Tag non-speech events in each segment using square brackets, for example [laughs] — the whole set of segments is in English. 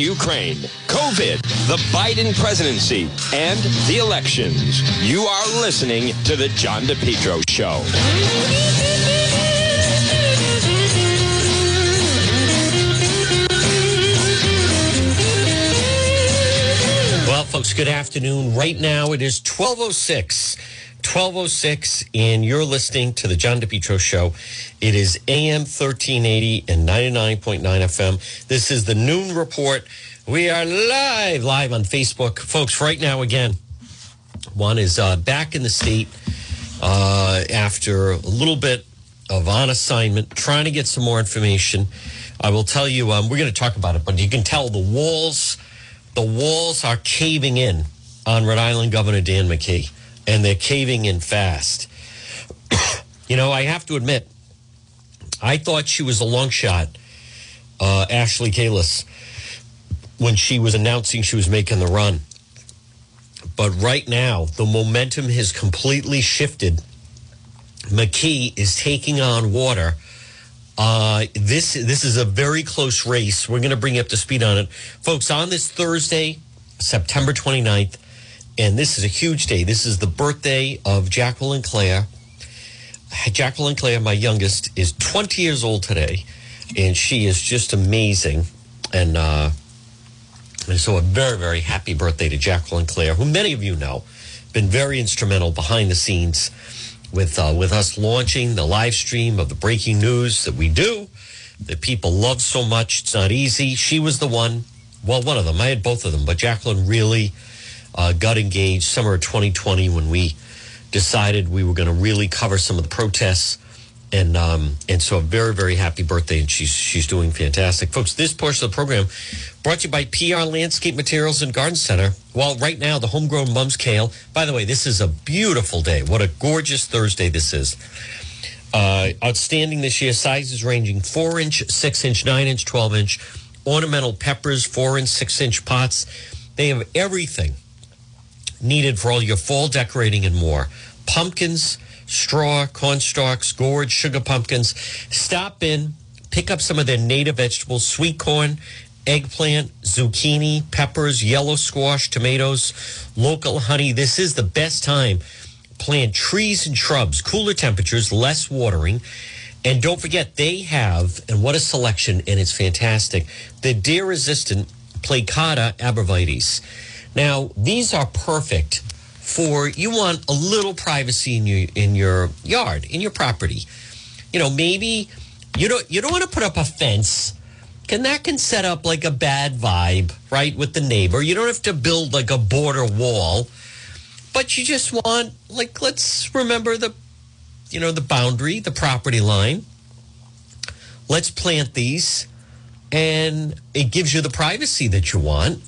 Ukraine, COVID, the Biden presidency, and the elections. You are listening to The John DePetro Show. Folks, good afternoon. Right now it is 1206. 1206, and you're listening to the John DePetro Show. It is AM 1380 and 99.9 FM. This is the noon report. We are live, live on Facebook. Folks, right now, again, one is uh, back in the state uh, after a little bit of on assignment, trying to get some more information. I will tell you, um, we're going to talk about it, but you can tell the walls, the walls are caving in on Rhode Island Governor Dan McKee, and they're caving in fast. [coughs] you know, I have to admit, I thought she was a long shot, uh, Ashley Kalus, when she was announcing she was making the run. But right now, the momentum has completely shifted. McKee is taking on water. Uh, this this is a very close race. We're going to bring you up to speed on it. Folks, on this Thursday, September 29th, and this is a huge day. This is the birthday of Jacqueline Claire. Jacqueline Claire, my youngest, is 20 years old today, and she is just amazing. And, uh, and so a very, very happy birthday to Jacqueline Claire, who many of you know, been very instrumental behind the scenes with uh, with us launching the live stream of the breaking news that we do that people love so much. It's not easy. She was the one, well, one of them. I had both of them, but Jacqueline really uh, got engaged summer of 2020 when we decided we were going to really cover some of the protests. And um, and so a very very happy birthday, and she's she's doing fantastic, folks. This portion of the program brought to you by PR Landscape Materials and Garden Center. Well, right now the homegrown mums kale. By the way, this is a beautiful day. What a gorgeous Thursday this is. Uh, outstanding this year. Sizes ranging four inch, six inch, nine inch, twelve inch. Ornamental peppers, four inch, six inch pots. They have everything needed for all your fall decorating and more. Pumpkins, straw, corn stalks, gourd, sugar pumpkins. Stop in, pick up some of their native vegetables, sweet corn, eggplant, zucchini, peppers, yellow squash, tomatoes, local honey. This is the best time. Plant trees and shrubs, cooler temperatures, less watering. And don't forget, they have, and what a selection, and it's fantastic, the deer resistant Plicata arborvitaes. Now, these are perfect for you want a little privacy in your in your yard, in your property. You know, maybe you don't you don't want to put up a fence. Can that can set up like a bad vibe, right, with the neighbor. You don't have to build like a border wall, but you just want like let's remember the you know the boundary, the property line. Let's plant these and it gives you the privacy that you want.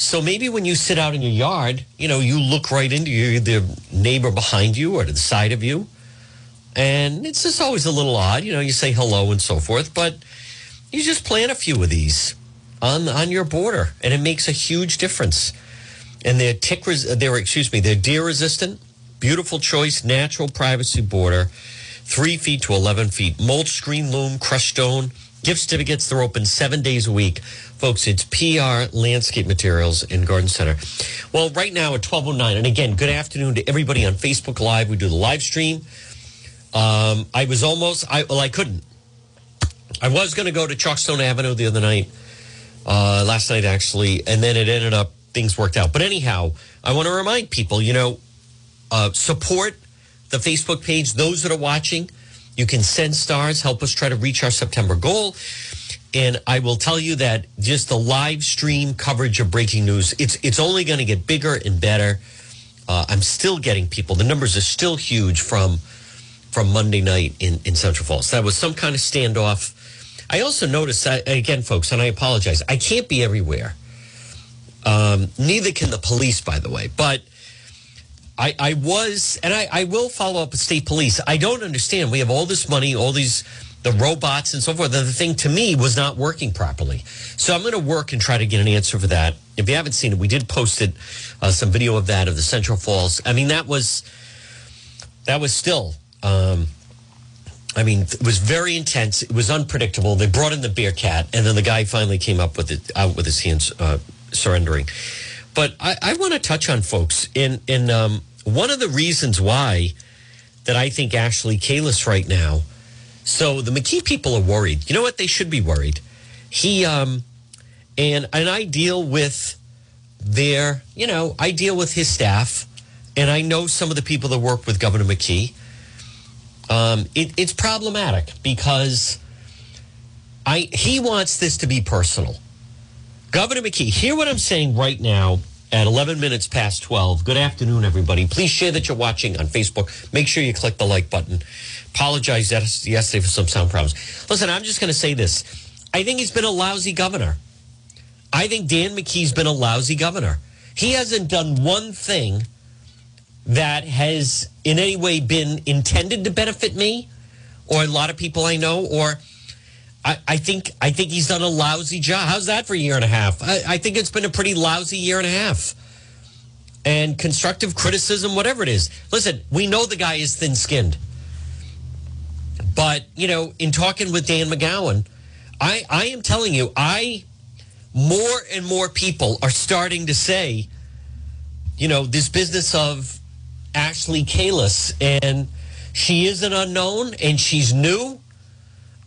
So maybe when you sit out in your yard, you know, you look right into your, the neighbor behind you or to the side of you. And it's just always a little odd, you know, you say hello and so forth, but you just plant a few of these on on your border and it makes a huge difference. And they're tick res- they're excuse me, they're deer resistant, beautiful choice, natural privacy border, three feet to eleven feet, mulch screen loom, crushed stone, gift certificates, they're open seven days a week. Folks, it's PR Landscape Materials in Garden Center. Well, right now at 1209, and again, good afternoon to everybody on Facebook Live. We do the live stream. Um, I was almost, I well, I couldn't. I was going to go to Chalkstone Avenue the other night, uh, last night actually, and then it ended up, things worked out. But anyhow, I want to remind people, you know, uh, support the Facebook page. Those that are watching, you can send stars, help us try to reach our September goal. And I will tell you that just the live stream coverage of breaking news, it's it's only going to get bigger and better. Uh, I'm still getting people. The numbers are still huge from from Monday night in, in Central Falls. That was some kind of standoff. I also noticed, that, again, folks, and I apologize, I can't be everywhere. Um, neither can the police, by the way. But I, I was, and I, I will follow up with state police. I don't understand. We have all this money, all these the robots and so forth. The thing to me was not working properly. So I'm going to work and try to get an answer for that. If you haven't seen it, we did post it, uh, some video of that of the Central Falls. I mean, that was that was still um, I mean, it was very intense. It was unpredictable. They brought in the BearCat, and then the guy finally came up with it out with his hands uh, surrendering. But I, I want to touch on folks in in um, one of the reasons why that I think Ashley Kalus right now. So the McKee people are worried. You know what? They should be worried. He um, and and I deal with their, you know, I deal with his staff, and I know some of the people that work with Governor McKee. Um, it, it's problematic because I he wants this to be personal. Governor McKee, hear what I'm saying right now at 11 minutes past 12. Good afternoon, everybody. Please share that you're watching on Facebook. Make sure you click the like button. Apologize yesterday for some sound problems. Listen, I'm just going to say this. I think he's been a lousy governor. I think Dan McKee's been a lousy governor. He hasn't done one thing that has in any way been intended to benefit me or a lot of people I know, or I, I think I think he's done a lousy job. How's that for a year and a half? I, I think it's been a pretty lousy year and a half. And constructive criticism, whatever it is. Listen, we know the guy is thin skinned. But, you know, in talking with Dan McGowan, I, I am telling you, I more and more people are starting to say, you know, this business of Ashley Kalus, and she is an unknown and she's new.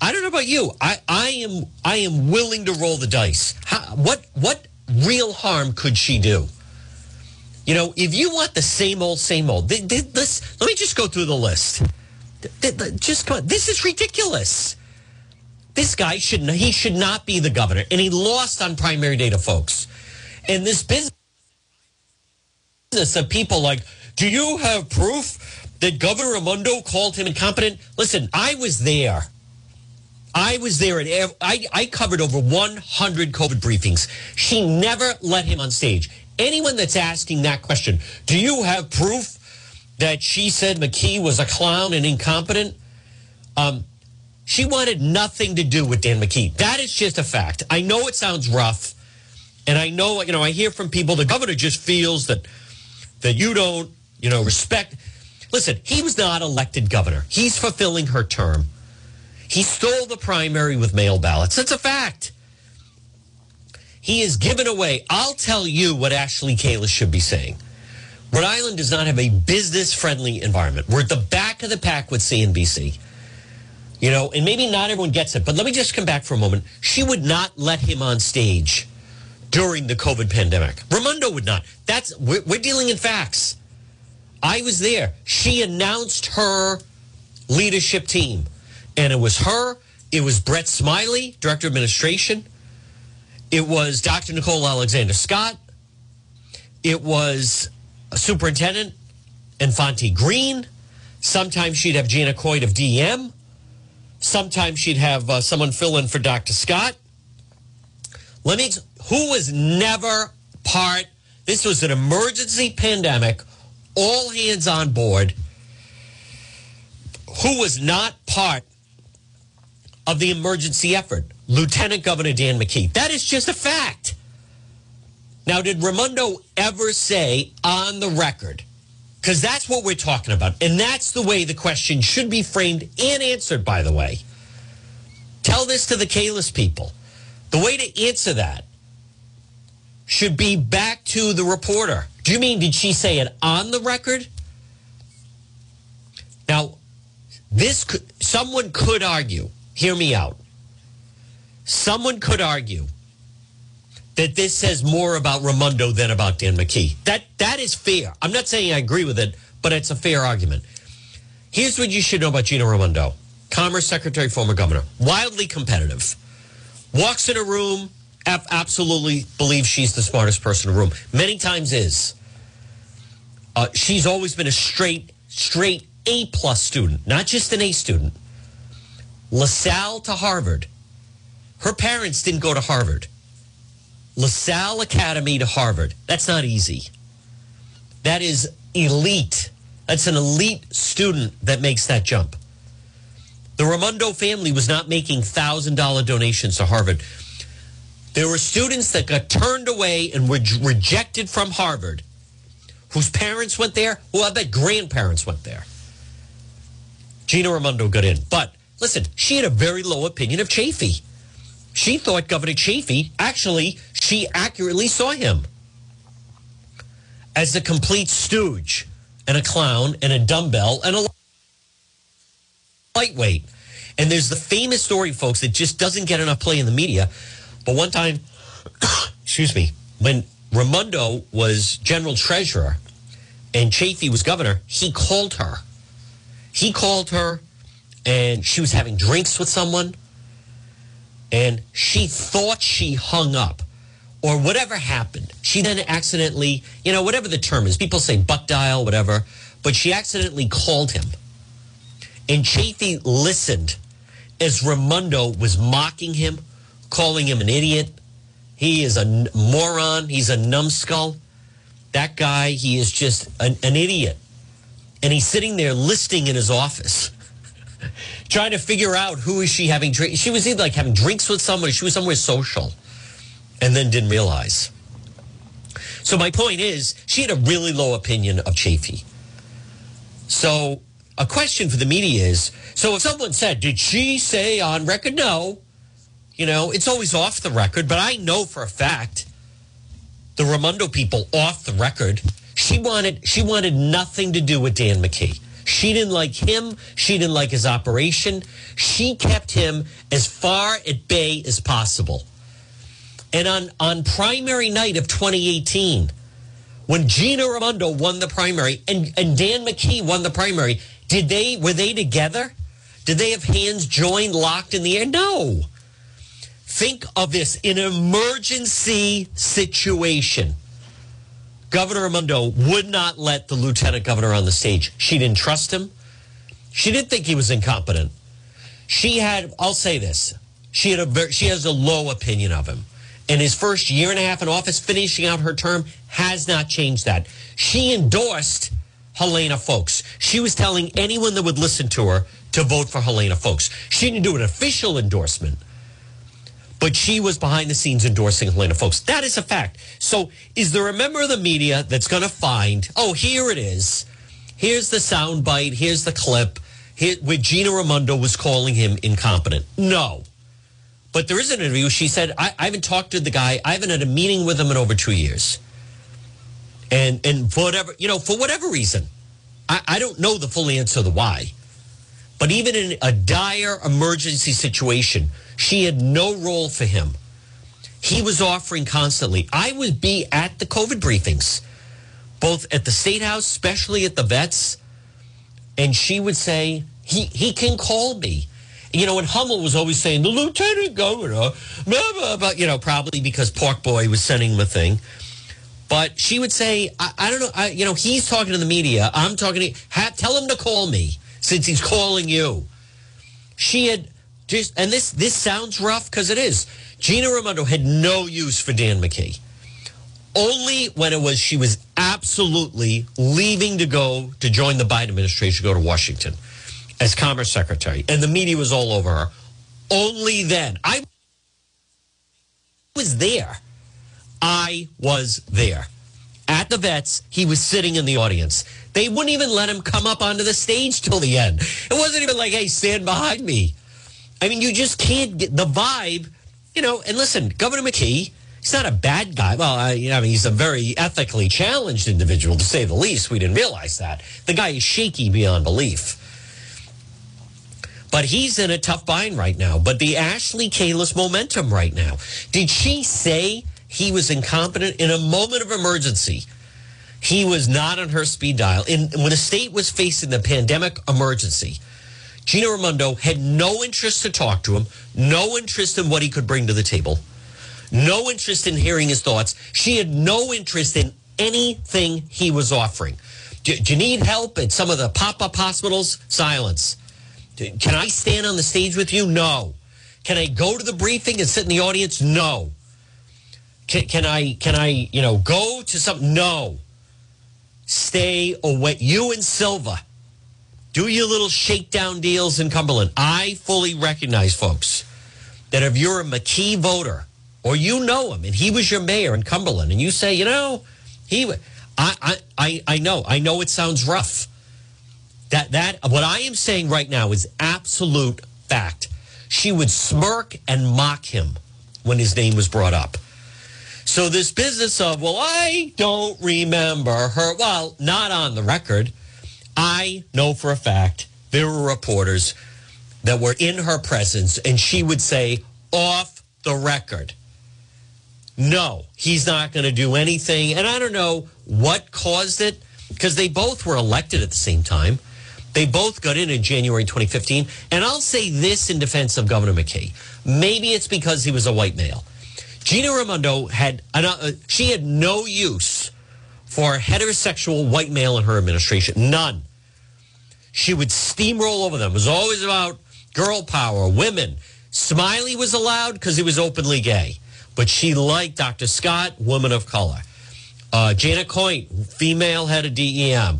I don't know about you. I, I am I am willing to roll the dice. How, what what real harm could she do? You know, if you want the same old, same old, this, let me just go through the list. Just come on. This is ridiculous. This guy should he should not be the governor, and he lost on primary data, folks. And this business of people like, do you have proof that Governor Raimondo called him incompetent? Listen, I was there. I was there at I, I covered over 100 COVID briefings. She never let him on stage. Anyone that's asking that question, do you have proof that she said McKee was a clown and incompetent? Um, she wanted nothing to do with Dan McKee. That is just a fact. I know it sounds rough, and I know you know I hear from people the governor just feels that that you don't you know respect. Listen, he was not elected governor. He's fulfilling her term. He stole the primary with mail ballots. That's a fact. He is given away. I'll tell you what Ashley Kalus should be saying. Rhode Island does not have a business friendly environment. We're at the back of the pack with CNBC. You know, and maybe not everyone gets it, but let me just come back for a moment. She would not let him on stage during the COVID pandemic. Raimondo would not. That's we're, we're dealing in facts. I was there. She announced her leadership team, and it was her. It was Brett Smiley, director of administration. It was Dr. Nicole Alexander Scott. It was Superintendent Infante Green. Sometimes she'd have Gina Coit of DEM. Sometimes she'd have uh, someone fill in for Dr. Scott. Let me, who was never part, this was an emergency pandemic, all hands on board. Who was not part of the emergency effort? Lieutenant Governor Dan McKee. That is just a fact. Now, did Raimondo ever say on the record because that's what we're talking about. And that's the way the question should be framed and answered, by the way. Tell this to the Kalus people. The way to answer that should be back to the reporter. Do you mean, did she say it on the record? Now, this could, someone could argue, hear me out. Someone could argue that this says more about Raimondo than about Dan McKee. That that is fair. I'm not saying I agree with it, but it's a fair argument. Here's what you should know about Gina Raimondo, Commerce Secretary, former governor, wildly competitive. Walks in a room, absolutely believes she's the smartest person in the room. Many times is. Uh, she's always been a straight, straight A plus student, not just an A student. LaSalle to Harvard. Her parents didn't go to Harvard. LaSalle Academy to Harvard. That's not easy. That is elite. That's an elite student that makes that jump. The Raimondo family was not making $1,000 donations to Harvard. There were students that got turned away and were rejected from Harvard, whose parents went there, who I bet grandparents went there. Gina Raimondo got in. But listen, she had a very low opinion of Chafee. She thought Governor Chafee, actually, she accurately saw him as a complete stooge and a clown and a dumbbell and a lightweight. And there's the famous story, folks, that just doesn't get enough play in the media. But one time, [coughs] excuse me, when Raimondo was general treasurer and Chafee was governor, he called her. He called her and she was having drinks with someone and she thought she hung up or whatever happened. She then accidentally, you know, whatever the term is, people say butt dial, whatever, but she accidentally called him. And Chafee listened as Raimondo was mocking him, calling him an idiot. He is a moron. He's a numbskull. That guy, he is just an, an idiot. And he's sitting there listening in his office, [laughs] trying to figure out who is she having drinks. She was either like having drinks with somebody, she was somewhere social, and then didn't realize. So my point is, she had a really low opinion of Chafee. So a question for the media is, so if someone said, did she say on record? No. You know, it's always off the record, but I know for a fact the Raimondo people off the record, she wanted she wanted nothing to do with Dan McKee. She didn't like him. She didn't like his operation. She kept him as far at bay as possible. And on, on primary night of 2018, when Gina Raimondo won the primary and, and Dan McKee won the primary, did they were they together? Did they have hands joined, locked in the air? No. Think of this in an emergency situation. Governor Raimondo would not let the lieutenant governor on the stage. She didn't trust him. She didn't think he was incompetent. She had, I'll say this, she had a she has a low opinion of him. And his first year and a half in office, finishing out her term, has not changed that. She endorsed Helena Foulkes. She was telling anyone that would listen to her to vote for Helena Foulkes. She didn't do an official endorsement but she was behind the scenes endorsing Helena Foulkes. That is a fact. So, is there a member of the media that's going to find, oh, here it is. Here's the sound bite. Here's the clip here, where Gina Raimondo was calling him incompetent? No. But there is an interview. She said, I, I haven't talked to the guy. I haven't had a meeting with him in over two years. And, and for whatever, you know, for whatever reason, I, I don't know the full answer to the why. But even in a dire emergency situation, she had no role for him. He was offering constantly. I would be at the COVID briefings, both at the State House, especially at the vets, and she would say, he, he can call me. You know, and Hummel was always saying, the lieutenant governor, blah, blah, blah, you know, probably because Pork Boy was sending him a thing. But she would say, I, I don't know, I, you know, he's talking to the media. I'm talking to, ha, tell him to call me since he's calling you. She had just, and this this sounds rough because it is. Gina Raimondo had no use for Dan McKee. Only when it was she was absolutely leaving to go to join the Biden administration, go to Washington as Commerce Secretary, and the media was all over her. Only then, I was there. I was there at the vets. He was sitting in the audience. They wouldn't even let him come up onto the stage till the end. It wasn't even like, hey, stand behind me. I mean, you just can't get the vibe, you know. And listen, Governor McKee, he's not a bad guy. Well, I, I mean, he's a very ethically challenged individual, to say the least. We didn't realize that. The guy is shaky beyond belief. But he's in a tough bind right now. But the Ashley Kalus momentum right now. Did she say he was incompetent in a moment of emergency? He was not on her speed dial. In, when the state was facing the pandemic emergency, Gina Raimondo had no interest to talk to him, no interest in what he could bring to the table, no interest in hearing his thoughts. She had no interest in anything he was offering. Do, do you need help at some of the pop up hospitals? Silence. Do, can I stand on the stage with you? No. Can I go to the briefing and sit in the audience? No. Can, can I, can I, you know, go to some? No. Stay away. You and Silva do your little shakedown deals in Cumberland. I fully recognize, folks, that if you're a McKee voter or you know him and he was your mayor in Cumberland and you say, you know, he, I, I, I know, I know it sounds rough. That that what I am saying right now is absolute fact. She would smirk and mock him when his name was brought up. So this business of, well, I don't remember her. Well, not on the record. I know for a fact there were reporters that were in her presence, and she would say, off the record. No, he's not going to do anything. And I don't know what caused it because they both were elected at the same time. They both got in in January 2015. And I'll say this in defense of Governor McKee. Maybe it's because he was a white male. Gina Raimondo had, uh, she had no use for heterosexual white male in her administration. None. She would steamroll over them. It was always about girl power, women. Smiley was allowed because he was openly gay, but she liked Dr. Scott, woman of color. Uh, Janet Coit, female head of DEM.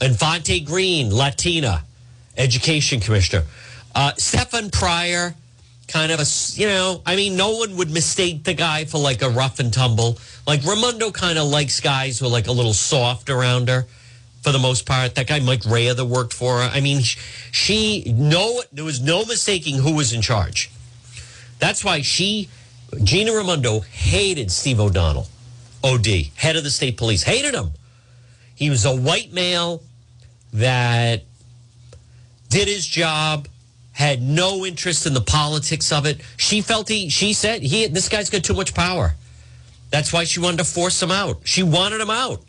Infante Green, Latina, education commissioner. Uh, Stefan Pryor, kind of a, you know, I mean, no one would mistake the guy for like a rough and tumble. Like Raimondo kind of likes guys who are like a little soft around her for the most part. That guy, Mike Raia, that worked for her. I mean, she, no, there was no mistaking who was in charge. That's why she, Gina Raimondo, hated Steve O'Donnell, OD, head of the state police, hated him. He was a white male that did his job, had no interest in the politics of it. She felt he, she said, he, this guy's got too much power. That's why she wanted to force him out. She wanted him out.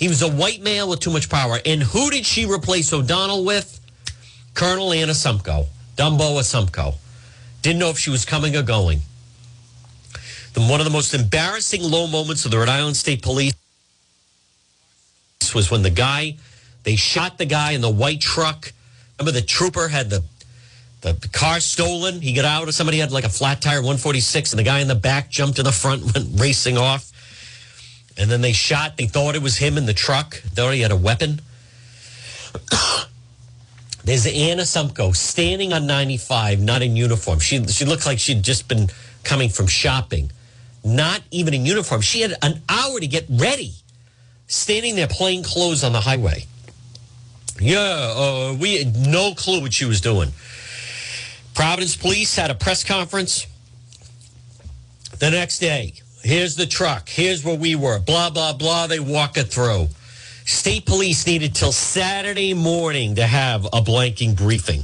He was a white male with too much power. And who did she replace O'Donnell with? Colonel Ann Assumpico, Dumbo Assumpico. Didn't know if she was coming or going. The, one of the most embarrassing low moments of the Rhode Island State Police was when the guy, they shot the guy in the white truck. Remember the trooper had the the car stolen. He got out. Or somebody had like a flat tire 146, and the guy in the back jumped in the front, [laughs] went racing off. And then they shot. They thought it was him in the truck. They thought he had a weapon. [coughs] There's Ann Assumpico standing on 95, not in uniform. She she looked like she'd just been coming from shopping, not even in uniform. She had an hour to get ready, standing there plain clothes on the highway. Yeah, uh, we had no clue what she was doing. Providence Police had a press conference the next day. Here's the truck. Here's where we were. Blah, blah, blah. They walk it through. State police needed till Saturday morning to have a blanking briefing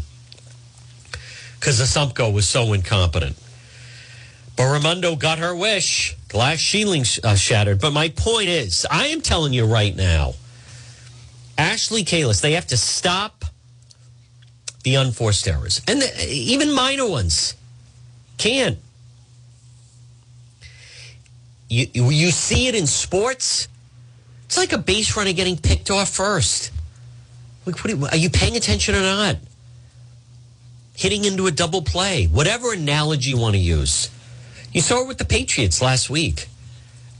because Assumpico was so incompetent. But Raimondo got her wish. Glass ceiling uh, shattered. But my point is, I am telling you right now, Ashley Kalus, they have to stop the unforced errors and the, even minor ones. Can't. You, you see it in sports. It's like a base runner getting picked off first. Like, what are, are you paying attention or not? Hitting into a double play, whatever analogy you want to use. You saw it with the Patriots last week.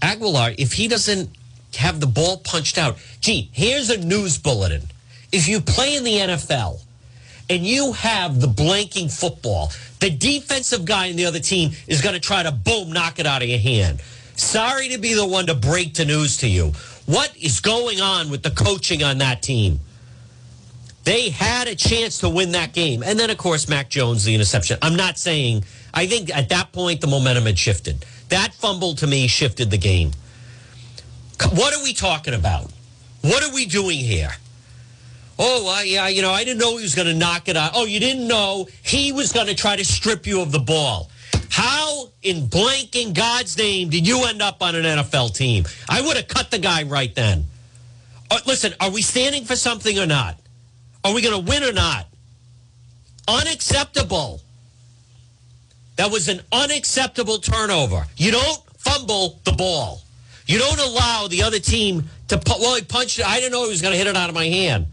Agholor, if he doesn't have the ball punched out, gee, here's a news bulletin. If you play in the NFL and you have the blanking football, the defensive guy in the other team is going to try to boom, knock it out of your hand. Sorry to be the one to break the news to you. What is going on with the coaching on that team? They had a chance to win that game. And then, of course, Mac Jones, the interception. I'm not saying, I think at that point, the momentum had shifted. That fumble to me shifted the game. What are we talking about? What are we doing here? Oh, uh, yeah, you know, I didn't know he was going to knock it out. Oh, you didn't know he was going to try to strip you of the ball. How in blanking God's name did you end up on an NFL team? I would have cut the guy right then. Uh, listen, are we standing for something or not? Are we going to win or not? Unacceptable. That was an unacceptable turnover. You don't fumble the ball. You don't allow the other team to, well, he punched it. I didn't know he was going to hit it out of my hand.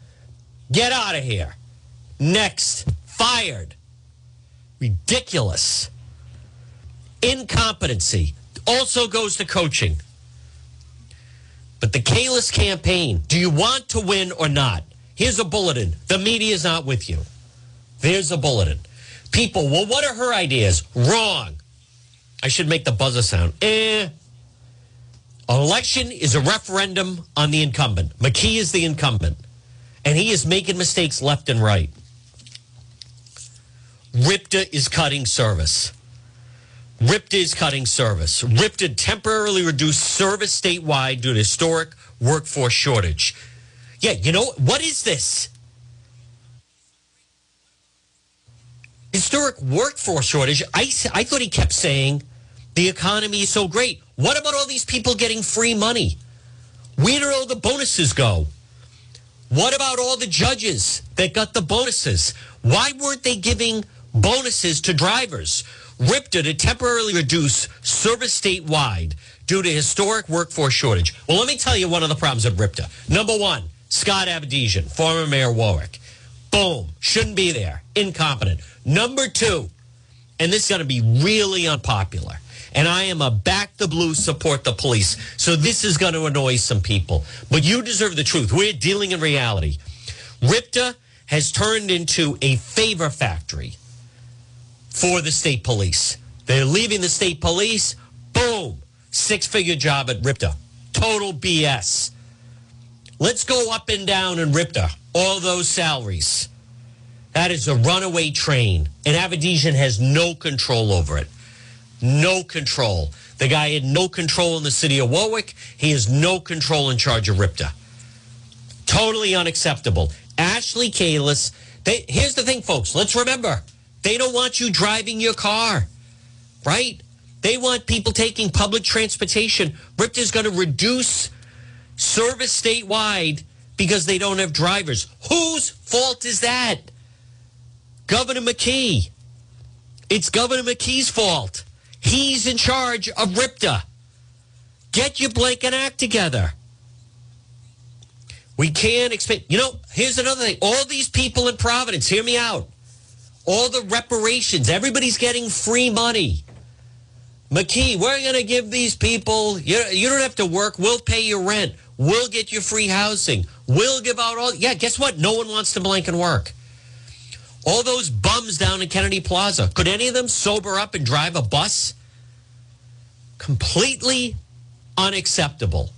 Get out of here. Next. Fired. Ridiculous. Incompetency also goes to coaching. But the Kalus campaign, do you want to win or not? Here's a bulletin. The media is not with you. There's a bulletin. People, well, what are her ideas? Wrong. I should make the buzzer sound. Eh. An election is a referendum on the incumbent. McKee is the incumbent. and he is making mistakes left and right. RIPTA is cutting service. RIPTA is cutting service. RIPTA temporarily reduced service statewide due to historic workforce shortage. Yeah, you know, what is this? Historic workforce shortage. I, I thought he kept saying the economy is so great. What about all these people getting free money? Where did all the bonuses go? What about all the judges that got the bonuses? Why weren't they giving bonuses to drivers? RIPTA to temporarily reduce service statewide due to historic workforce shortage. Well, let me tell you one of the problems at RIPTA. Number one, Scott Avedisian, former Mayor Warwick. Boom. Shouldn't be there. Incompetent. Number two, and this is going to be really unpopular. And I am a back the blue, support the police. So this is going to annoy some people. But you deserve the truth. We're dealing in reality. RIPTA has turned into a favor factory for the state police. They're leaving the state police. Boom. Six figure job at RIPTA. Total BS. Let's go up and down in RIPTA. All those salaries. That is a runaway train. And Avedisian has no control over it. No control. The guy had no control in the city of Warwick. He has no control in charge of RIPTA. Totally unacceptable. Ashley Kalus. They, here's the thing, folks. Let's remember they don't want you driving your car, right? They want people taking public transportation. RIPTA is going to reduce service statewide because they don't have drivers. Whose fault is that? Governor McKee. It's Governor McKee's fault. He's in charge of RIPTA. Get your blanket act together. We can't expect, you know, here's another thing. All these people in Providence, hear me out all the reparations. Everybody's getting free money. McKee, we're going to give these people, you, you don't have to work. We'll pay your rent. We'll get you free housing. We'll give out all. Yeah, guess what? No one wants to blank and work. All those bums down in Kennedy Plaza, could any of them sober up and drive a bus? Completely unacceptable.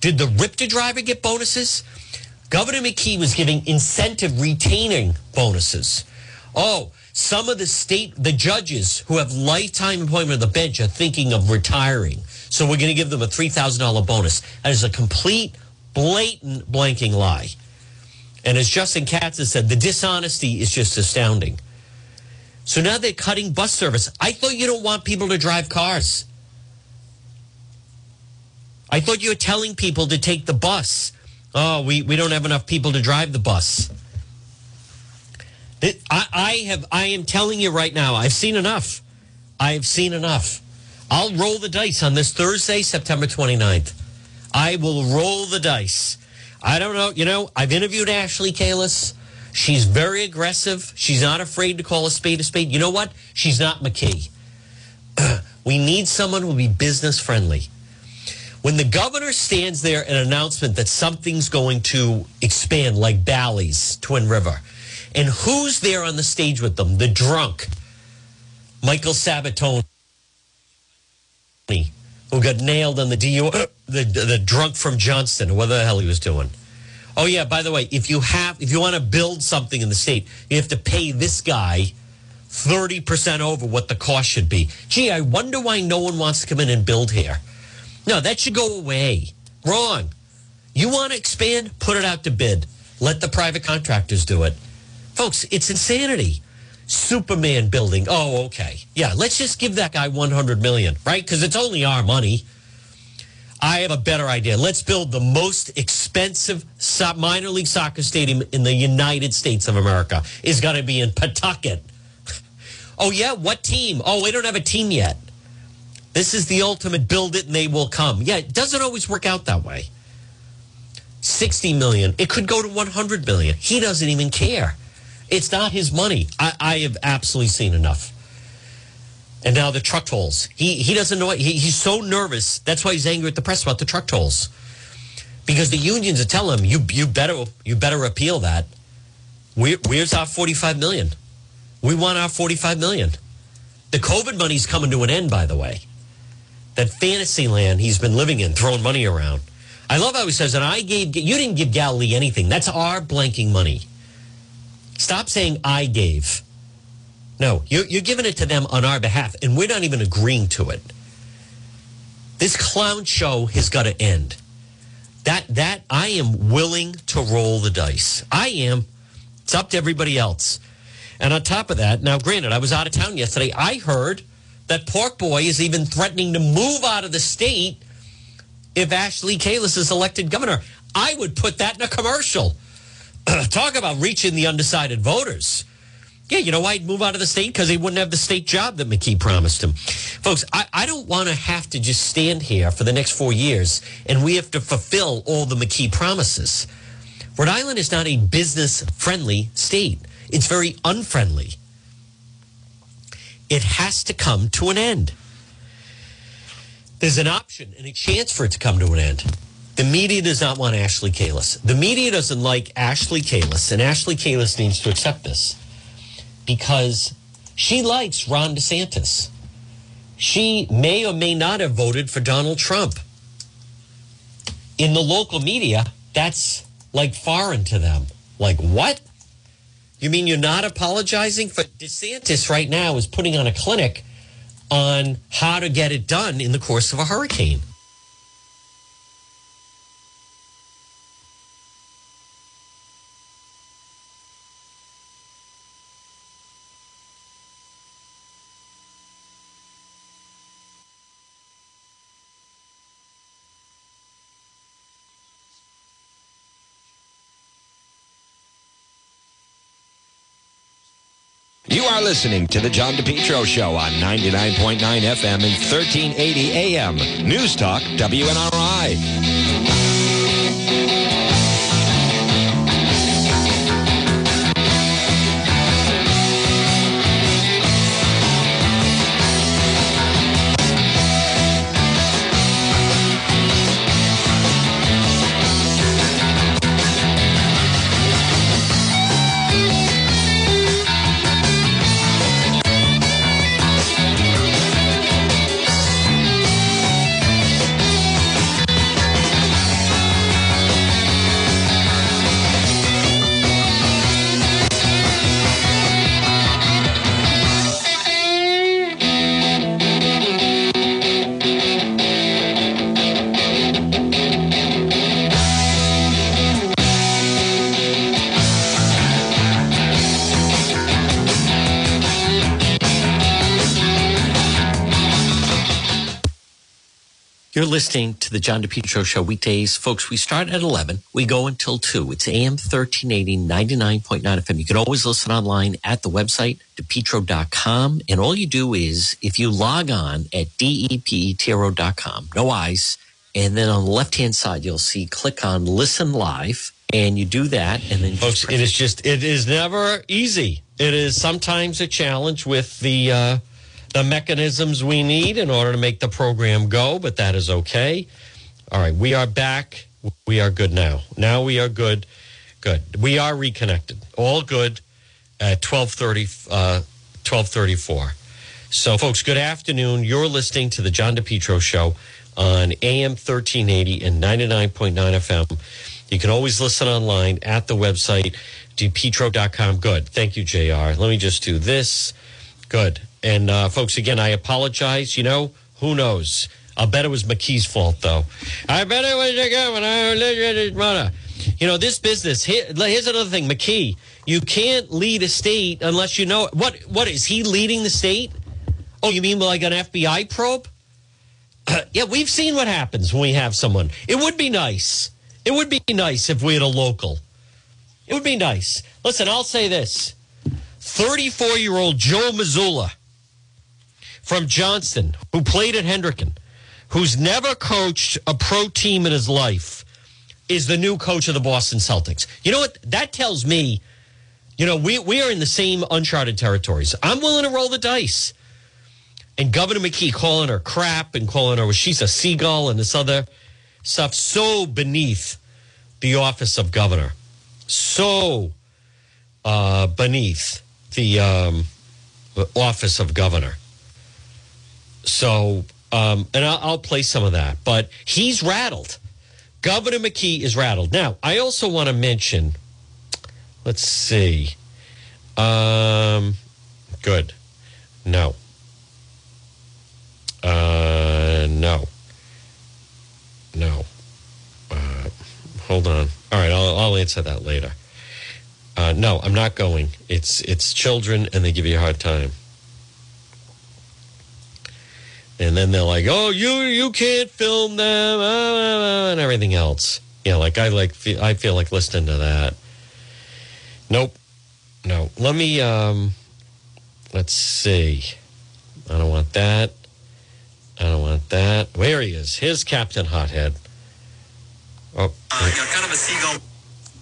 Did the RIPTA driver get bonuses? Governor McKee was giving incentive retaining bonuses. Oh, some of the state, the judges who have lifetime employment on the bench are thinking of retiring. So we're going to give them a $3,000 bonus. That is a complete, blatant blanking lie. And as Justin Katz has said, the dishonesty is just astounding. So now they're cutting bus service. I thought you don't want people to drive cars. I thought you were telling people to take the bus. Oh, we, we don't have enough people to drive the bus. It, I, I have. I am telling you right now. I've seen enough. I've seen enough. I'll roll the dice on this Thursday, September 29th. I will roll the dice. I don't know. You know, I've interviewed Ashley Kalus. She's very aggressive. She's not afraid to call a spade a spade. You know what? She's not McKee. [clears throat] we need someone who will be business friendly. When the governor stands there an announcement that something's going to expand, like Bally's Twin River, and who's there on the stage with them? The drunk, Michael Sabitoni, who got nailed on the DU, uh, the, the drunk from Johnston, what the hell he was doing. Oh yeah, by the way, if you have if you want to build something in the state, you have to pay this guy 30% over what the cost should be. Gee, I wonder why no one wants to come in and build here. No, that should go away. Wrong. You want to expand? Put it out to bid. Let the private contractors do it. Folks, it's insanity. Superman building. Oh, okay. Yeah, let's just give that guy 100 million, right? Because it's only our money. I have a better idea. Let's build the most expensive minor league soccer stadium in the United States of America. Is going to be in Pawtucket. [laughs] Oh, yeah? What team? Oh, we don't have a team yet. This is the ultimate build it and they will come. Yeah, it doesn't always work out that way. 60 million. It could go to 100 million. He doesn't even care. It's not his money. I, I have absolutely seen enough. And now the truck tolls. He he doesn't know. He, he's so nervous. That's why he's angry at the press about the truck tolls, because the unions are telling him you you better you better appeal that. Where, where's our forty five million? We want our forty five million. The COVID money's coming to an end. By the way, that fantasy land he's been living in, throwing money around. I love how he says, and I gave, you didn't give Galilee anything. That's our blanking money. Stop saying I gave. No, you're, you're giving it to them on our behalf, and we're not even agreeing to it. This clown show has got to end. That that I am willing to roll the dice. I am. It's up to everybody else. And on top of that, now granted, I was out of town yesterday. I heard that Pork Boy is even threatening to move out of the state if Ashley Kalus is elected governor. I would put that in a commercial. [clears throat] Talk about reaching the undecided voters. Yeah, you know why he'd move out of the state? Because he wouldn't have the state job that McKee promised him. Folks, I, I don't want to have to just stand here for the next four years and we have to fulfill all the McKee promises. Rhode Island is not a business friendly state, it's very unfriendly. It has to come to an end. There's an option and a chance for it to come to an end. The media does not want Ashley Kalus. The media doesn't like Ashley Kalus, and Ashley Kalus needs to accept this because she likes Ron DeSantis. She may or may not have voted for Donald Trump. In the local media, that's like foreign to them. Like, what? You mean you're not apologizing for DeSantis right now is putting on a clinic on how to get it done in the course of a hurricane? You are listening to the John DePetro Show on 99.9 FM and 1380 AM. News Talk, WNRI. Listening to the John DePetro Show weekdays. Folks, we start at 11. We go until 2. It's AM 1380, 99.9 FM. You can always listen online at the website, depetro.com. And all you do is, if you log on at depetro.com, no eyes, and then on the left-hand side, you'll see click on listen live. And you do that, and then Folks, it is just, it is never easy. It is sometimes a challenge with the, uh, the mechanisms we need in order to make the program go, but that is okay. All right, we are back. We are good now. Now we are good. Good. We are reconnected. All good at 1230, uh, 1234. So, folks, good afternoon. You're listening to the John DePetro Show on AM 1380 and 99.9 FM. You can always listen online at the website, depetro.com. Good. Thank you, JR. Let me just do this. Good. And uh, folks, again, I apologize. You know, who knows? I'll bet it was McKee's fault, though. I bet it was the governor. You know, this business. Here, here's another thing, McKee. You can't lead a state unless you know what. What is he leading the state? Oh, you mean like an FBI probe? [clears throat] yeah, we've seen what happens when we have someone. It would be nice. It would be nice if we had a local. It would be nice. Listen, I'll say this 34 year old Joe Mazzulla from Johnston, who played at Hendricken, who's never coached a pro team in his life, is the new coach of the Boston Celtics. You know what? That tells me, you know, we, we are in the same uncharted territories. I'm willing to roll the dice. And Governor McKee calling her crap and calling her, well, she's a seagull and this other stuff so beneath the office of governor. So uh, beneath the um, office of governor. So, um, and I'll, I'll play some of that, but he's rattled. Governor McKee is rattled. Now, I also want to mention, let's see. Um, good. No. Uh, no. No. Uh, hold on. All right, I'll, I'll answer that later. Uh, no, I'm not going. It's it's children, and they give you a hard time. And then they're like, "Oh, you you can't film them," uh, and everything else. Yeah, like I like I feel like listening to that. Nope, no. Let me um, let's see. I don't want that. I don't want that. Where he is, his Captain Hothead. Oh, uh, you know, kind of a seagull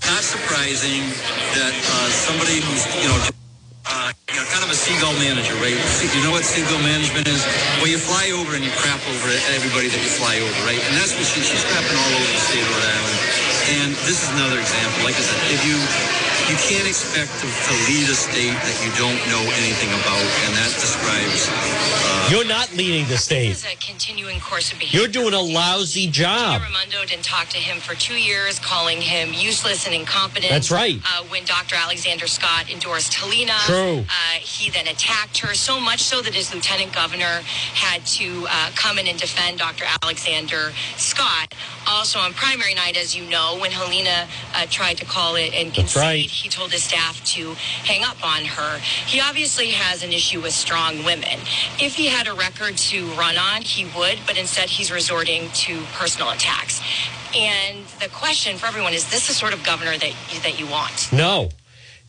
not surprising that uh, somebody who's, you know, you know, kind of a seagull manager, right? You know what seagull management is? Well, you fly over and you crap over everybody that you fly over, right? And that's what she, she's crapping all over the state of Rhode Island. And this is another example. Like I said, if you you can't expect to, to, lead a state that you don't know anything about, and that describes. Uh, You're not leading the state. This is a continuing course of behavior. You're doing a lousy job. Gina Raimondo didn't talk to him for two years, calling him useless and incompetent. That's right. Uh, when Dr. Alexander Scott endorsed Helena, True. Uh, he then attacked her so much so that his lieutenant governor had to uh, come in and defend Dr. Alexander Scott. Also on primary night, as you know, when Helena uh, tried to call it and concede, right. He told his staff to hang up on her. He obviously has an issue with strong women. If he had a record to run on, he would, but instead he's resorting to personal attacks. And the question for everyone is this the sort of governor that you, that you want? No.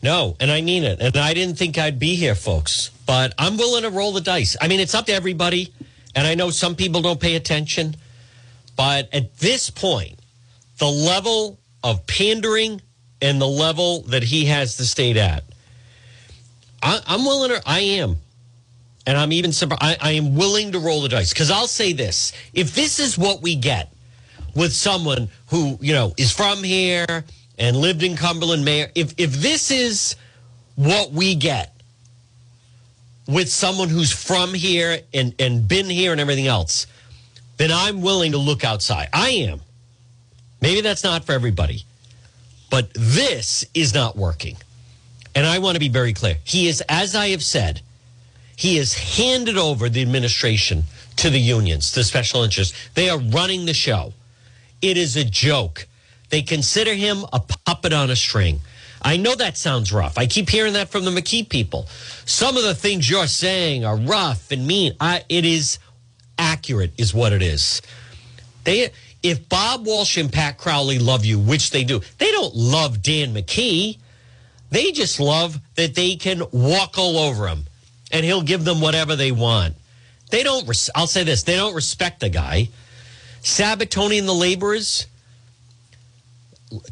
No, and I mean it. And I didn't think I'd be here, folks. But I'm willing to roll the dice. I mean, it's up to everybody. And I know some people don't pay attention. But at this point, the level of pandering and the level that he has the state at, I, am willing to, I am. And I'm even. I, I am willing to roll the dice. Because I'll say this if this is what we get with someone who, you know, is from here and lived in Cumberland Mayor, if, if this is what we get with someone who's from here and, and been here and everything else, then I'm willing to look outside. I am. Maybe that's not for everybody, but this is not working. And I want to be very clear. He is, as I have said, he has handed over the administration to the unions, the special interests. They are running the show. It is a joke. They consider him a puppet on a string. I know that sounds rough. I keep hearing that from the McKee people. Some of the things you're saying are rough and mean. I, it is accurate, is what it is. They, if Bob Walsh and Pat Crowley love you, which they do, they don't love Dan McKee. They just love that they can walk all over him and he'll give them whatever they want. They don't, res- I'll say this, they don't respect the guy. Sabitoni and the laborers,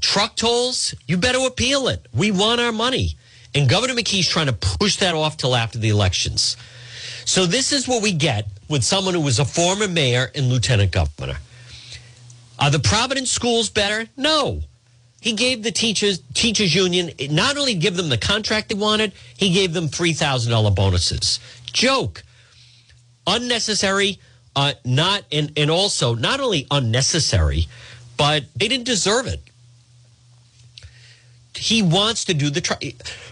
truck tolls, you better appeal it. We want our money. And Governor McKee's trying to push that off till after the elections. So this is what we get with someone who was a former mayor and lieutenant governor. Are the Providence schools better? No. He gave the teachers teachers union not only give them the contract they wanted, he gave them three thousand dollar bonuses. Joke, unnecessary. Uh, not and and also not only unnecessary, but they didn't deserve it. He wants to do the truck.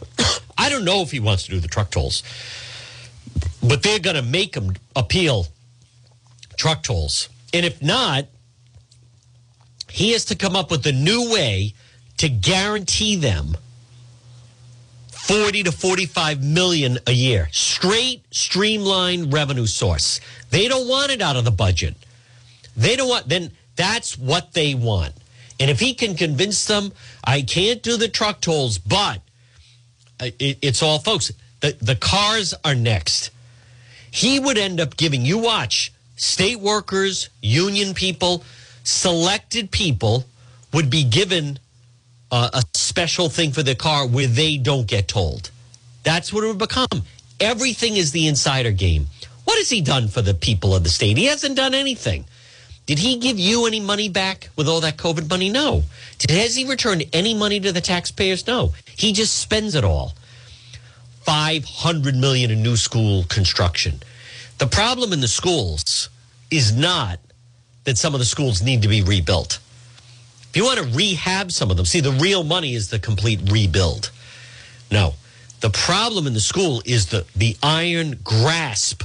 [coughs] I don't know if he wants to do the truck tolls, but they're going to make him appeal truck tolls, and if not, he has to come up with a new way to guarantee them 40 to 45 million a year. Straight streamlined revenue source. They don't want it out of the budget. They don't want then that's what they want. And if he can convince them I can't do the truck tolls, but uh, it, it's all folks. The the cars are next. He would end up giving you watch state workers, union people, selected people would be given a special thing for the car where they don't get told. That's what it would become. Everything is the insider game. What has he done for the people of the state? He hasn't done anything. Did he give you any money back with all that COVID money? No. Did, has he returned any money to the taxpayers? No. He just spends it all. 500 million in new school construction. The problem in the schools is not that some of the schools need to be rebuilt. If you want to rehab some of them, see, the real money is the complete rebuild. No, the problem in the school is the, the iron grasp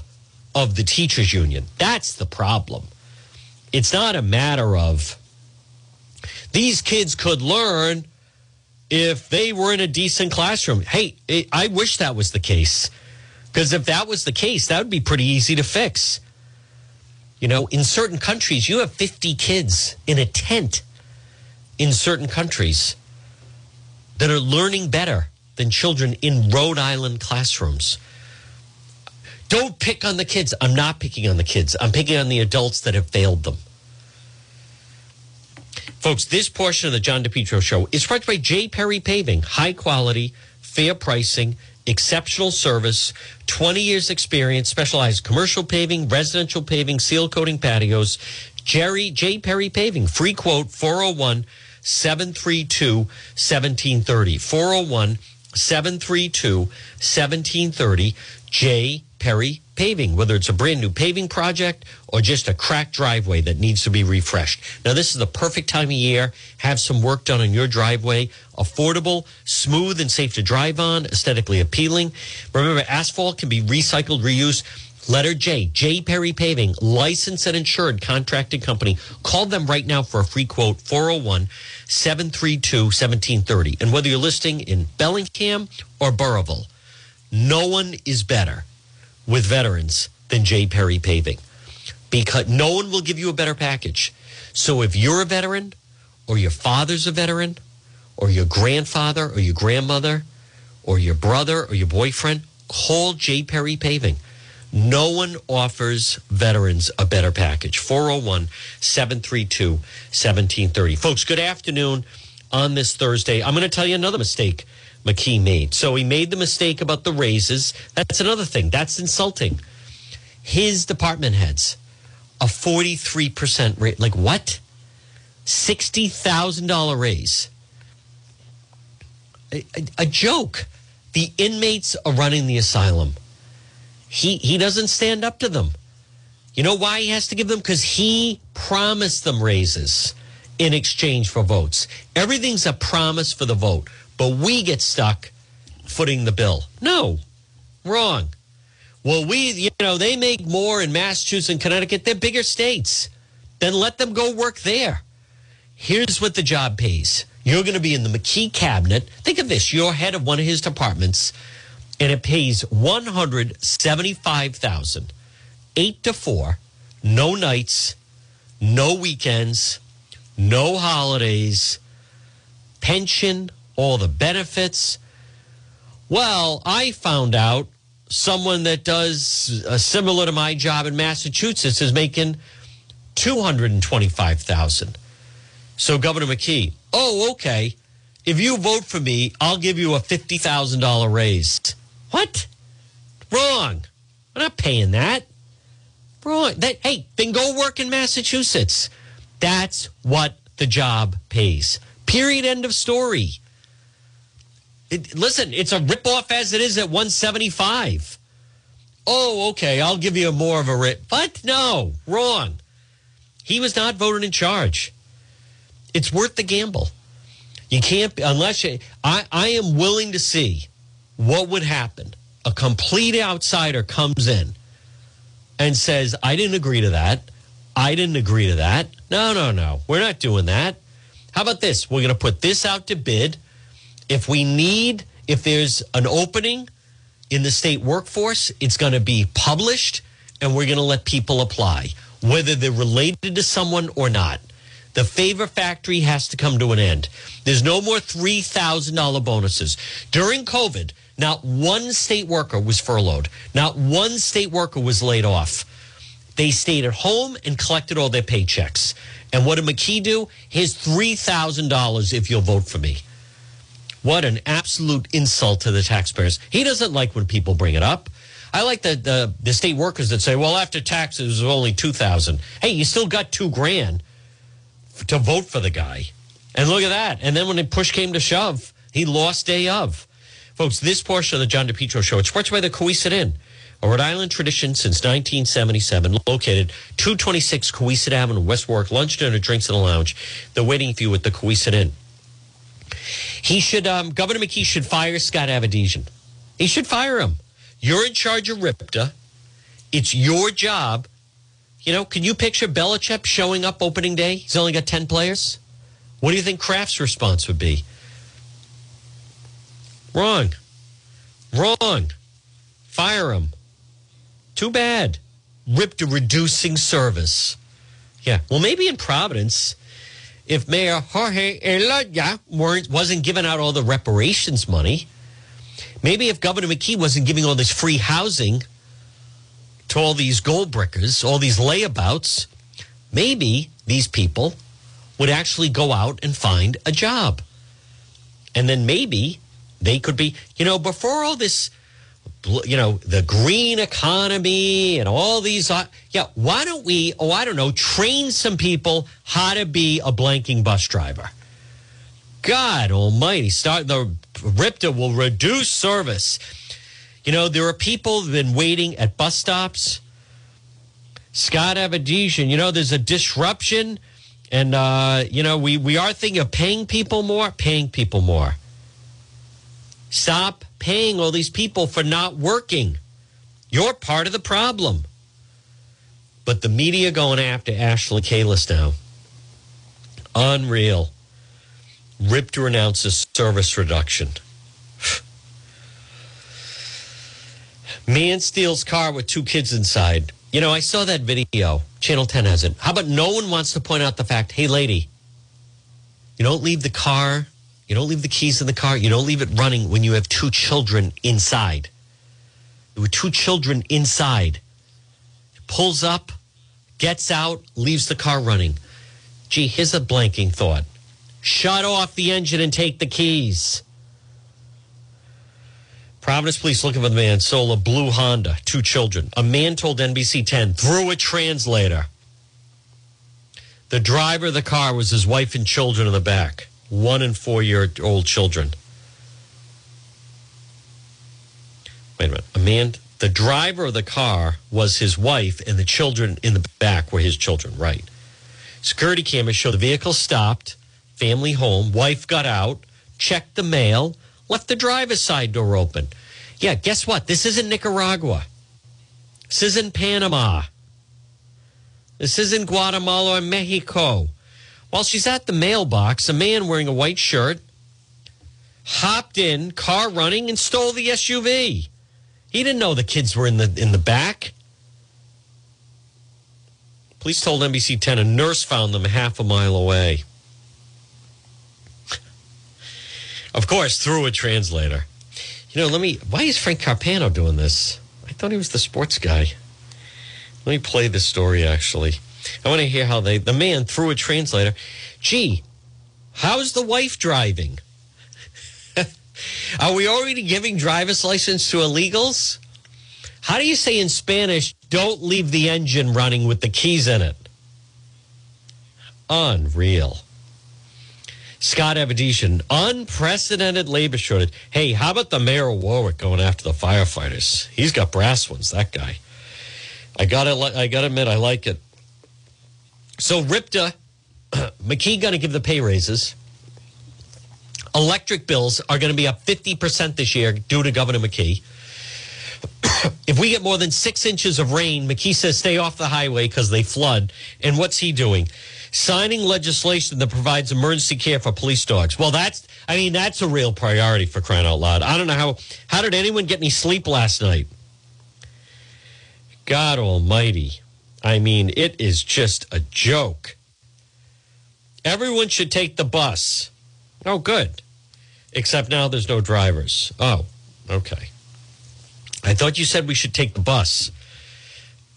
of the teachers union. That's the problem. It's not a matter of these kids could learn if they were in a decent classroom. Hey, it, I wish that was the case. Because if that was the case, that would be pretty easy to fix. You know, in certain countries, you have 50 kids in a tent in certain countries that are learning better than children in Rhode Island classrooms. Don't pick on the kids. I'm not picking on the kids. I'm picking on the adults that have failed them. Folks, this portion of the John DePetro show is brought by J. Perry Paving. High quality, fair pricing, exceptional service, 20 years experience, specialized commercial paving, residential paving, seal coating patios. Jerry J. Perry Paving. Free quote 401 732 1730. 401 732 1730. J. Perry Paving, whether it's a brand new paving project or just a cracked driveway that needs to be refreshed. Now, this is the perfect time of year. Have some work done on your driveway. Affordable, smooth, and safe to drive on, aesthetically appealing. Remember, asphalt can be recycled, reused. Letter J, J. Perry Paving, licensed and insured contracting company. Call them right now for a free quote, 401 732 1730. And whether you're listing in Bellingham or Burrillville, no one is better with veterans than J. Perry Paving because no one will give you a better package. So if you're a veteran or your father's a veteran or your grandfather or your grandmother or your brother or your boyfriend, call J. Perry Paving. No one offers veterans a better package. 401 732 1730. Folks, good afternoon on this Thursday. I'm going to tell you another mistake McKee made. So he made the mistake about the raises. That's another thing. That's insulting. His department heads, a 43% rate. Like what? $60,000 raise. A, a, a joke. The inmates are running the asylum. He, he doesn't stand up to them. You know why he has to give them? Because he promised them raises in exchange for votes. Everything's a promise for the vote but we get stuck footing the bill. No, wrong. Well, we, you know, they make more in Massachusetts and Connecticut. They're bigger states. Then let them go work there. Here's what the job pays. You're going to be in the McKee cabinet. Think of this: you're head of one of his departments, and it pays one hundred seventy-five thousand, eight to four, no nights, no weekends, no holidays, pension, all the benefits. Well, I found out someone that does uh, similar to my job in Massachusetts is making 225,000. So Governor McKee, "Oh, okay. If you vote for me, I'll give you a $50,000 raise." What? Wrong. I'm not paying that. Wrong. That hey, then go work in Massachusetts. That's what the job pays. Period end of story. It, listen, it's a ripoff as it is at 175. Oh, okay, I'll give you a more of a rip. But no, wrong. He was not voted in charge. It's worth the gamble. You can't unless you. I, I am willing to see what would happen. A complete outsider comes in and says, "I didn't agree to that. I didn't agree to that. No, no, no. We're not doing that. How about this? We're going to put this out to bid." If we need, if there's an opening in the state workforce, it's going to be published and we're going to let people apply, whether they're related to someone or not. The favor factory has to come to an end. There's no more $3,000 bonuses. During COVID, not one state worker was furloughed, not one state worker was laid off. They stayed at home and collected all their paychecks. And what did McKee do? Here's $3,000 if you'll vote for me. What an absolute insult to the taxpayers. He doesn't like when people bring it up. I like the, the, the state workers that say, well, after taxes, it was only 2000 Hey, you still got two grand to vote for the guy. And look at that. And then when the push came to shove, he lost day of. Folks, this portion of the John DePetro show, it's you by the Cowesett Inn. A Rhode Island tradition since 1977, located 226 Cowesett Avenue, West Warwick. Lunch, dinner, drinks in the lounge. They're waiting for you at the Cowesett Inn. He should, um, Governor McKee should fire Scott Avedisian. He should fire him. You're in charge of RIPTA. It's your job. You know, can you picture Belichick showing up opening day? He's only got 10 players. What do you think Kraft's response would be? Wrong. Wrong. Fire him. Too bad. RIPTA reducing service. Yeah. Well, maybe in Providence, if Mayor Jorge Elorza weren't wasn't giving out all the reparations money, maybe if Governor McKee wasn't giving all this free housing to all these gold brickers, all these layabouts, maybe these people would actually go out and find a job. And then maybe they could be, you know, before all this, you know, the green economy and all these, uh, yeah, why don't we, oh, I don't know, train some people how to be a blanking bus driver? God almighty, start the RIPTA will reduce service. You know, there are people who've been waiting at bus stops. Scott Avedisian, you know, there's a disruption. And, uh, you know, we, we are thinking of paying people more, paying people more. Stop paying all these people for not working. You're part of the problem. But the media going after Ashley Kalus now. Unreal. RIPTA announces service reduction. [sighs] Man steals car with two kids inside. You know, I saw that video. Channel 10 has it. How about no one wants to point out the fact, hey, lady, you don't leave the car, you don't leave the keys in the car, you don't leave it running when you have two children inside. There were two children inside. Pulls up, gets out, leaves the car running. Gee, here's a blanking thought shut off the engine and take the keys. Providence police looking for the man, stole a blue Honda, two children. A man told NBC 10 through a translator. The driver of the car was his wife and children in the back, one and four year old children. Wait a minute. A man, the driver of the car was his wife, and the children in the back were his children, right? Security cameras show the vehicle stopped, family home, wife got out, checked the mail, left the driver's side door open. Yeah, guess what? This isn't Nicaragua. This isn't Panama. This isn't Guatemala or Mexico. While she's at the mailbox, a man wearing a white shirt hopped in, car running, and stole the SUV. He didn't know the kids were in the in the back. Police told NBC 10 a nurse found them half a mile away. Of course, through a translator. You know, let me. Why is Frank Carpano doing this? I thought he was the sports guy. Let me play this story. Actually, I want to hear how they. The man through a translator. Gee, how's the wife driving? [laughs] Are we already giving driver's license to illegals? How do you say in Spanish? Don't leave the engine running with the keys in it. Unreal. Scott Avedisian, unprecedented labor shortage. Hey, how about the mayor of Warwick going after the firefighters? He's got brass ones, that guy. I gotta, I gotta admit, I like it. So RIPTA, [clears throat] McKee going to give the pay raises. Electric bills are going to be up 50% this year due to Governor McKee. [clears throat] if we get more than six inches of rain, McKee says stay off the highway because they flood. And what's he doing? signing legislation that provides emergency care for police dogs. Well, that's, I mean, that's a real priority for crying out loud. I don't know how, how did anyone get any sleep last night? God almighty. I mean, it is just a joke. Everyone should take the bus. Oh, good. Except now there's no drivers. Oh, okay. I thought you said we should take the bus.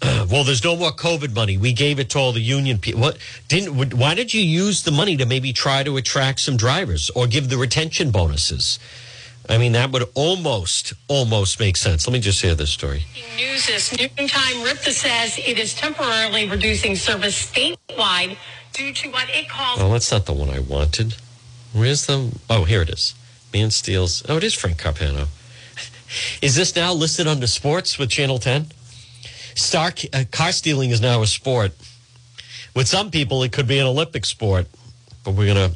Uh, well, there's no more COVID money. We gave it to all the union people. What didn't? Why did you use the money to maybe try to attract some drivers or give the retention bonuses? I mean, that would almost, almost make sense. Let me just hear this story. News this noontime. RIPTA says it is temporarily reducing service statewide due to what it calls. Oh, that's not the one I wanted. Where's the? Oh, here it is. Man steals. Oh, it is Frank Carpano. [laughs] Is this now listed under sports with Channel 10? Star uh, car stealing is now a sport. With some people, it could be an Olympic sport, but we're gonna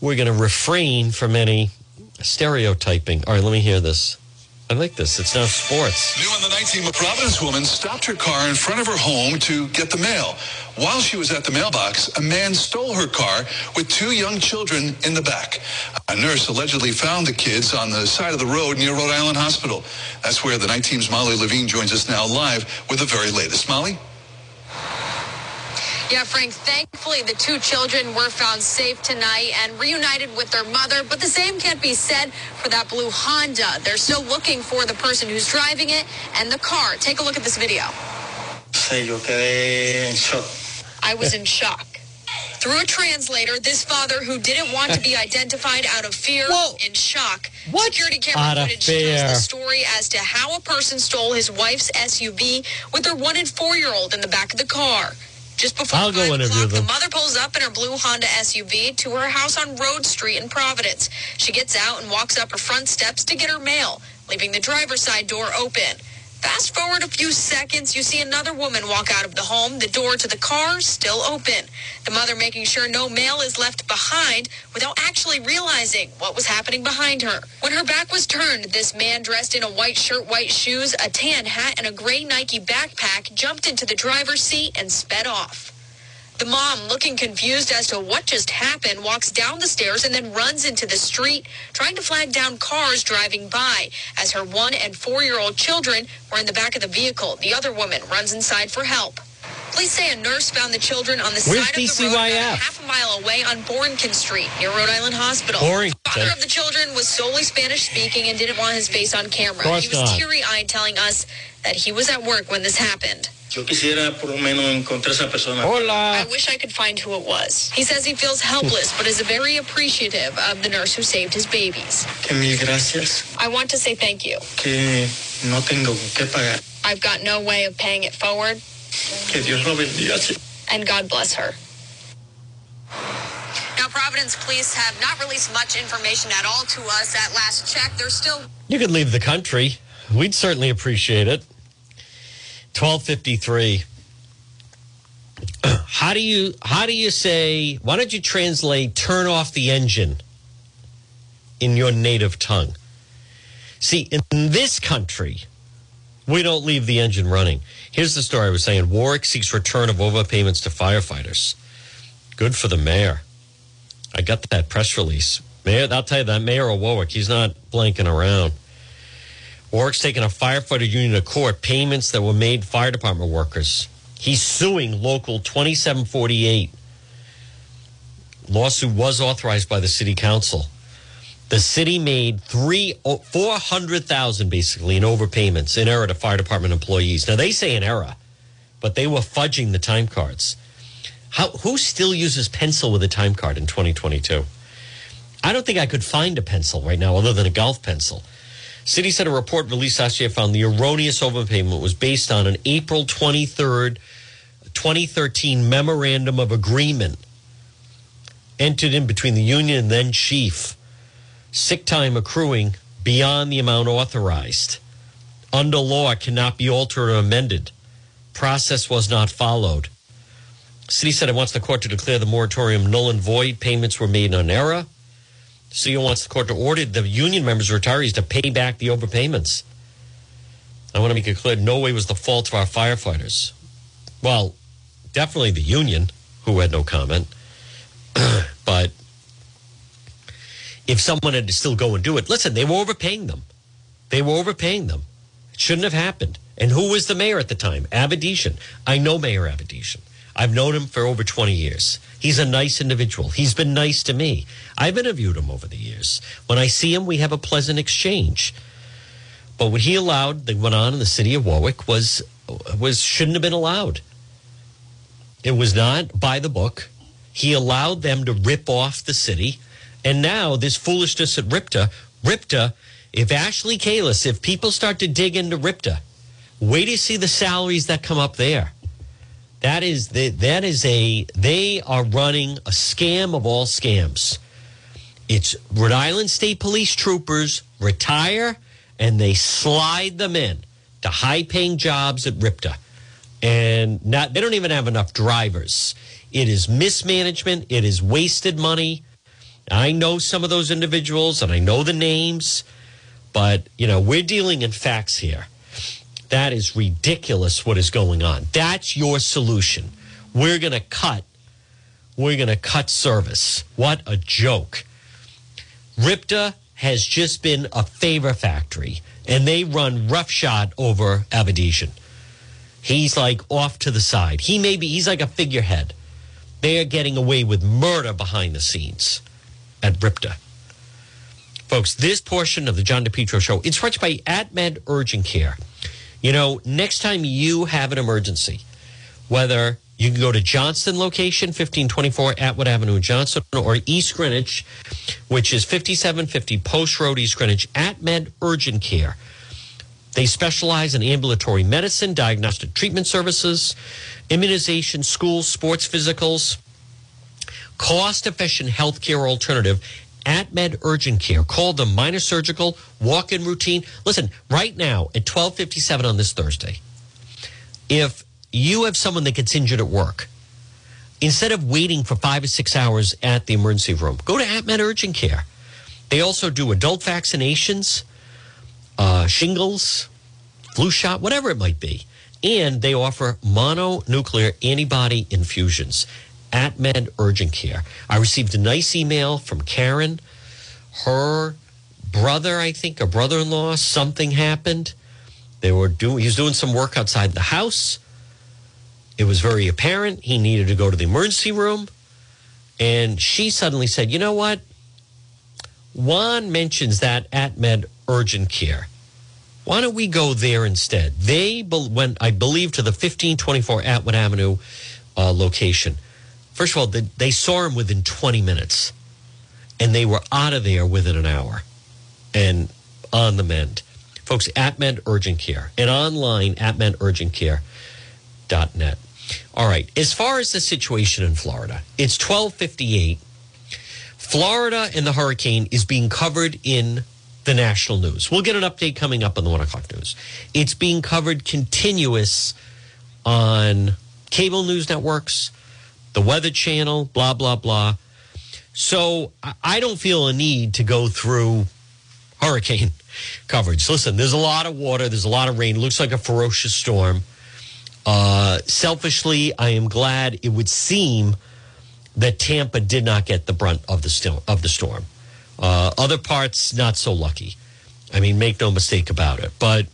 we're gonna refrain from any stereotyping. All right, let me hear this. I like this. It's now sports. New on the 19, a Providence woman stopped her car in front of her home to get the mail. While she was at the mailbox, a man stole her car with two young children in the back. A nurse allegedly found the kids on the side of the road near Rhode Island Hospital. That's where the night team's Molly Levine joins us now live with the very latest. Molly? Yeah, Frank, thankfully the two children were found safe tonight and reunited with their mother, but the same can't be said for that blue Honda. They're still looking for the person who's driving it and the car. Take a look at this video. I was in shock. Through a translator, this father who didn't want to be [laughs] identified out of fear Whoa. in shock. What? Security camera Out footage shows the story as to how a person stole his wife's SUV with their one and four year old in the back of the car. Just before I'll go 5 interview o'clock, the mother pulls up in her blue Honda SUV to her house on Road Street in Providence. She gets out and walks up her front steps to get her mail, leaving the driver's side door open. Fast forward a few seconds, you see another woman walk out of the home, the door to the car still open. The mother making sure no mail is left behind without actually realizing what was happening behind her. When her back was turned, this man dressed in a white shirt, white shoes, a tan hat, and a gray Nike backpack jumped into the driver's seat and sped off. The mom, looking confused as to what just happened, walks down the stairs and then runs into the street, trying to flag down cars driving by. As her one and four year old children were in the back of the vehicle, the other woman runs inside for help. Police say a nurse found the children on the Where's side of the road about half a mile away on Borinquen Street near Rhode Island Hospital. Borinquen. The father of the children was solely Spanish speaking and didn't want his face on camera. He was teary eyed, telling us that he was at work when this happened. Yo quisiera por lo menos encontrar esa persona. I wish I could find who it was. He says he feels helpless, but is very appreciative of the nurse who saved his babies. Que mil gracias. I want to say thank you. Que no tengo que pagar. I've got no way of paying it forward, Que Dios lo bendiga. and God bless her. Now, Providence police have not released much information at all to us at last check. They're still You could leave the country. We'd certainly appreciate it. 1253. How do you how do you say why don't you translate turn off the engine in your native tongue? See, in this country, we don't leave the engine running. Here's the story I was saying. Warwick seeks return of overpayments to firefighters. Good for the mayor. I got that press release. Mayor, I'll tell you that Mayor of Warwick, he's not blanking around. Warwick's taking a firefighter union to court, payments that were made fire department workers. He's suing local 2748. Lawsuit was authorized by the city council. The city made three oh, four hundred thousand basically in overpayments in error to fire department employees. Now they say in error, but they were fudging the time cards. How who still uses pencil with a time card in 2022? I don't think I could find a pencil right now other than a golf pencil. City said a report released last year found the erroneous overpayment was based on an April 23rd, 2013 memorandum of agreement entered in between the union and then chief. Sick time accruing beyond the amount authorized. Under law, cannot be altered or amended. Process was not followed. City said it wants the court to declare the moratorium null and void. Payments were made on error. City wants the court to order the union members, retirees, to pay back the overpayments. I want to make it clear no way was the fault of our firefighters. Well, definitely the union, who had no comment. [clears throat] but if someone had to still go and do it, listen, they were overpaying them. They were overpaying them. It shouldn't have happened. And who was the mayor at the time? Avedisian. I know Mayor Avedisian. I've known him for over 20 years. He's a nice individual. He's been nice to me. I've interviewed him over the years. When I see him, we have a pleasant exchange. But what he allowed that went on in the city of Warwick was was shouldn't have been allowed. It was not by the book. He allowed them to rip off the city. And now this foolishness at RIPTA, RIPTA, if Ashley Kalus, if people start to dig into RIPTA, wait to see the salaries that come up there. That is the, that is a they are running a scam of all scams. It's Rhode Island State Police troopers retire and they slide them in to high paying jobs at RIPTA. And not, they don't even have enough drivers. It is mismanagement, it is wasted money. I know some of those individuals and I know the names, but you know, we're dealing in facts here. That is ridiculous what is going on. That's your solution. We're going to cut we're going to cut service. What a joke. RIPTA has just been a favor factory and they run roughshod over Avedisian. He's like off to the side. He may be, he's like a figurehead. They are getting away with murder behind the scenes at RIPTA. Folks, this portion of the John DePetro show, it's brought by AtMed Urgent Care. You know, next time you have an emergency, whether you can go to Johnston location, 1524 Atwood Avenue in Johnston, or East Greenwich, which is 5750 Post Road, East Greenwich, at Med Urgent Care. They specialize in ambulatory medicine, diagnostic treatment services, immunization, schools, sports physicals, cost efficient healthcare alternative. AtMed Urgent Care. Call them minor surgical, walk in routine. Listen, right now at 1257 on this Thursday, if you have someone that gets injured at work, instead of waiting for five or six hours at the emergency room, go to at Med Urgent Care. They also do adult vaccinations, uh, shingles, flu shot, whatever it might be. And they offer mononuclear antibody infusions. AtMed Urgent Care. I received a nice email from Karen. Her brother, I think, a brother in law, something happened. They were doing, he was doing some work outside the house. It was very apparent he needed to go to the emergency room. And she suddenly said, You know what? Juan mentions that at Med Urgent Care. Why don't we go there instead? They went, I believe, to the 1524 Atwood Avenue uh, location. First of all, they, they saw him within 20 minutes and they were out of there within an hour and on the mend. Folks, AtMed Urgent Care and online at medurgentcare.net. All right. As far as the situation in Florida, it's 1258. Florida and the hurricane is being covered in the national news. We'll get an update coming up on the one o'clock news. It's being covered continuous on cable news networks, the Weather Channel, blah, blah, blah. So I don't feel a need to go through hurricane [laughs] coverage. Listen, there's a lot of water, there's a lot of rain. It looks like a ferocious storm. Uh, selfishly, I am glad it would seem that Tampa did not get the brunt of the storm. Of the storm. Uh, other parts, not so lucky. I mean, make no mistake about it. But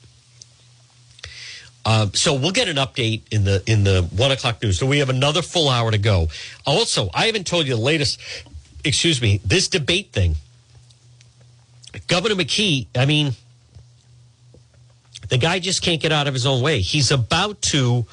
uh, so we'll get an update in the in the one o'clock news. So we have another full hour to go. Also, I haven't told you the latest. Excuse me, this debate thing. Governor McKee. I mean, the guy just can't get out of his own way. He's about to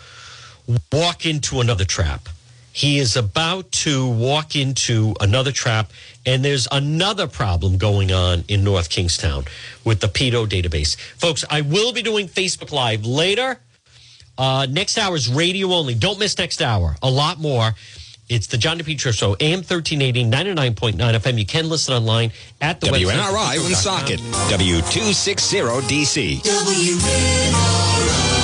walk into another trap. He is about to walk into another trap, and there's another problem going on in North Kingstown with the pedo database. Folks, I will be doing Facebook Live later. Uh, next hour is radio only. Don't miss next hour. A lot more. It's the John DePetro Show, AM 1380, 99.9 FM. You can listen online at the WNRI website. Woonsocket, W260DC. WNRI.